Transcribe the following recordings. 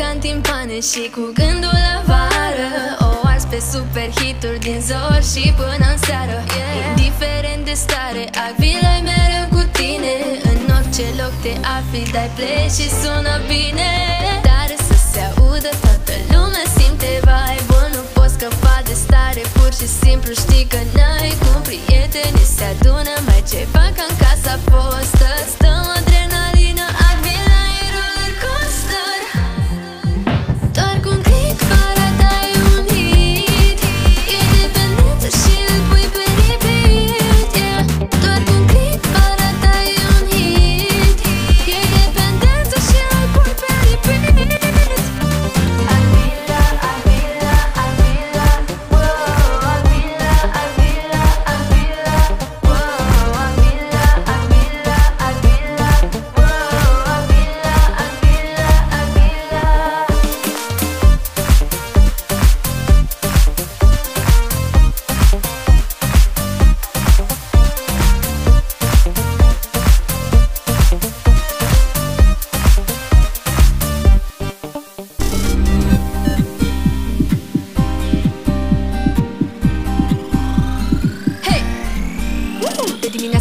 ca în timpane și cu gândul la vară. O ars pe super hituri din zor și până în seară. Yeah. Indiferent de stare, Acvila mereu cu tine. În orice loc te afli, dai play și sună bine. Dar să se audă toată lumea simte vibe Nu poți scăpa de stare, pur și simplu știi că n-ai cum. Prietenii se adună, mai ceva ca în casa postă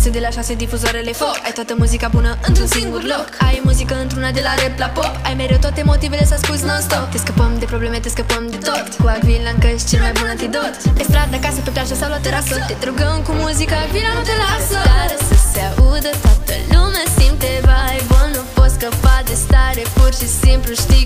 De dimineață de la 6 difuzoarele foc. Ai toată muzica bună într-un singur loc. Ai muzică într-una de la rap la pop. Ai mereu toate motivele să asculti non-stop. Te scăpăm de probleme, te scăpăm de tot. Cu Agvila încă ești cel mai bun antidot. Pe stradă, acasă, pe plajă sau la terasă. Te drogăm cu muzica, Agvila nu te lasă. Dar să se audă, toată lumea simte vibe Nu poți scăpa de stare, pur și simplu știi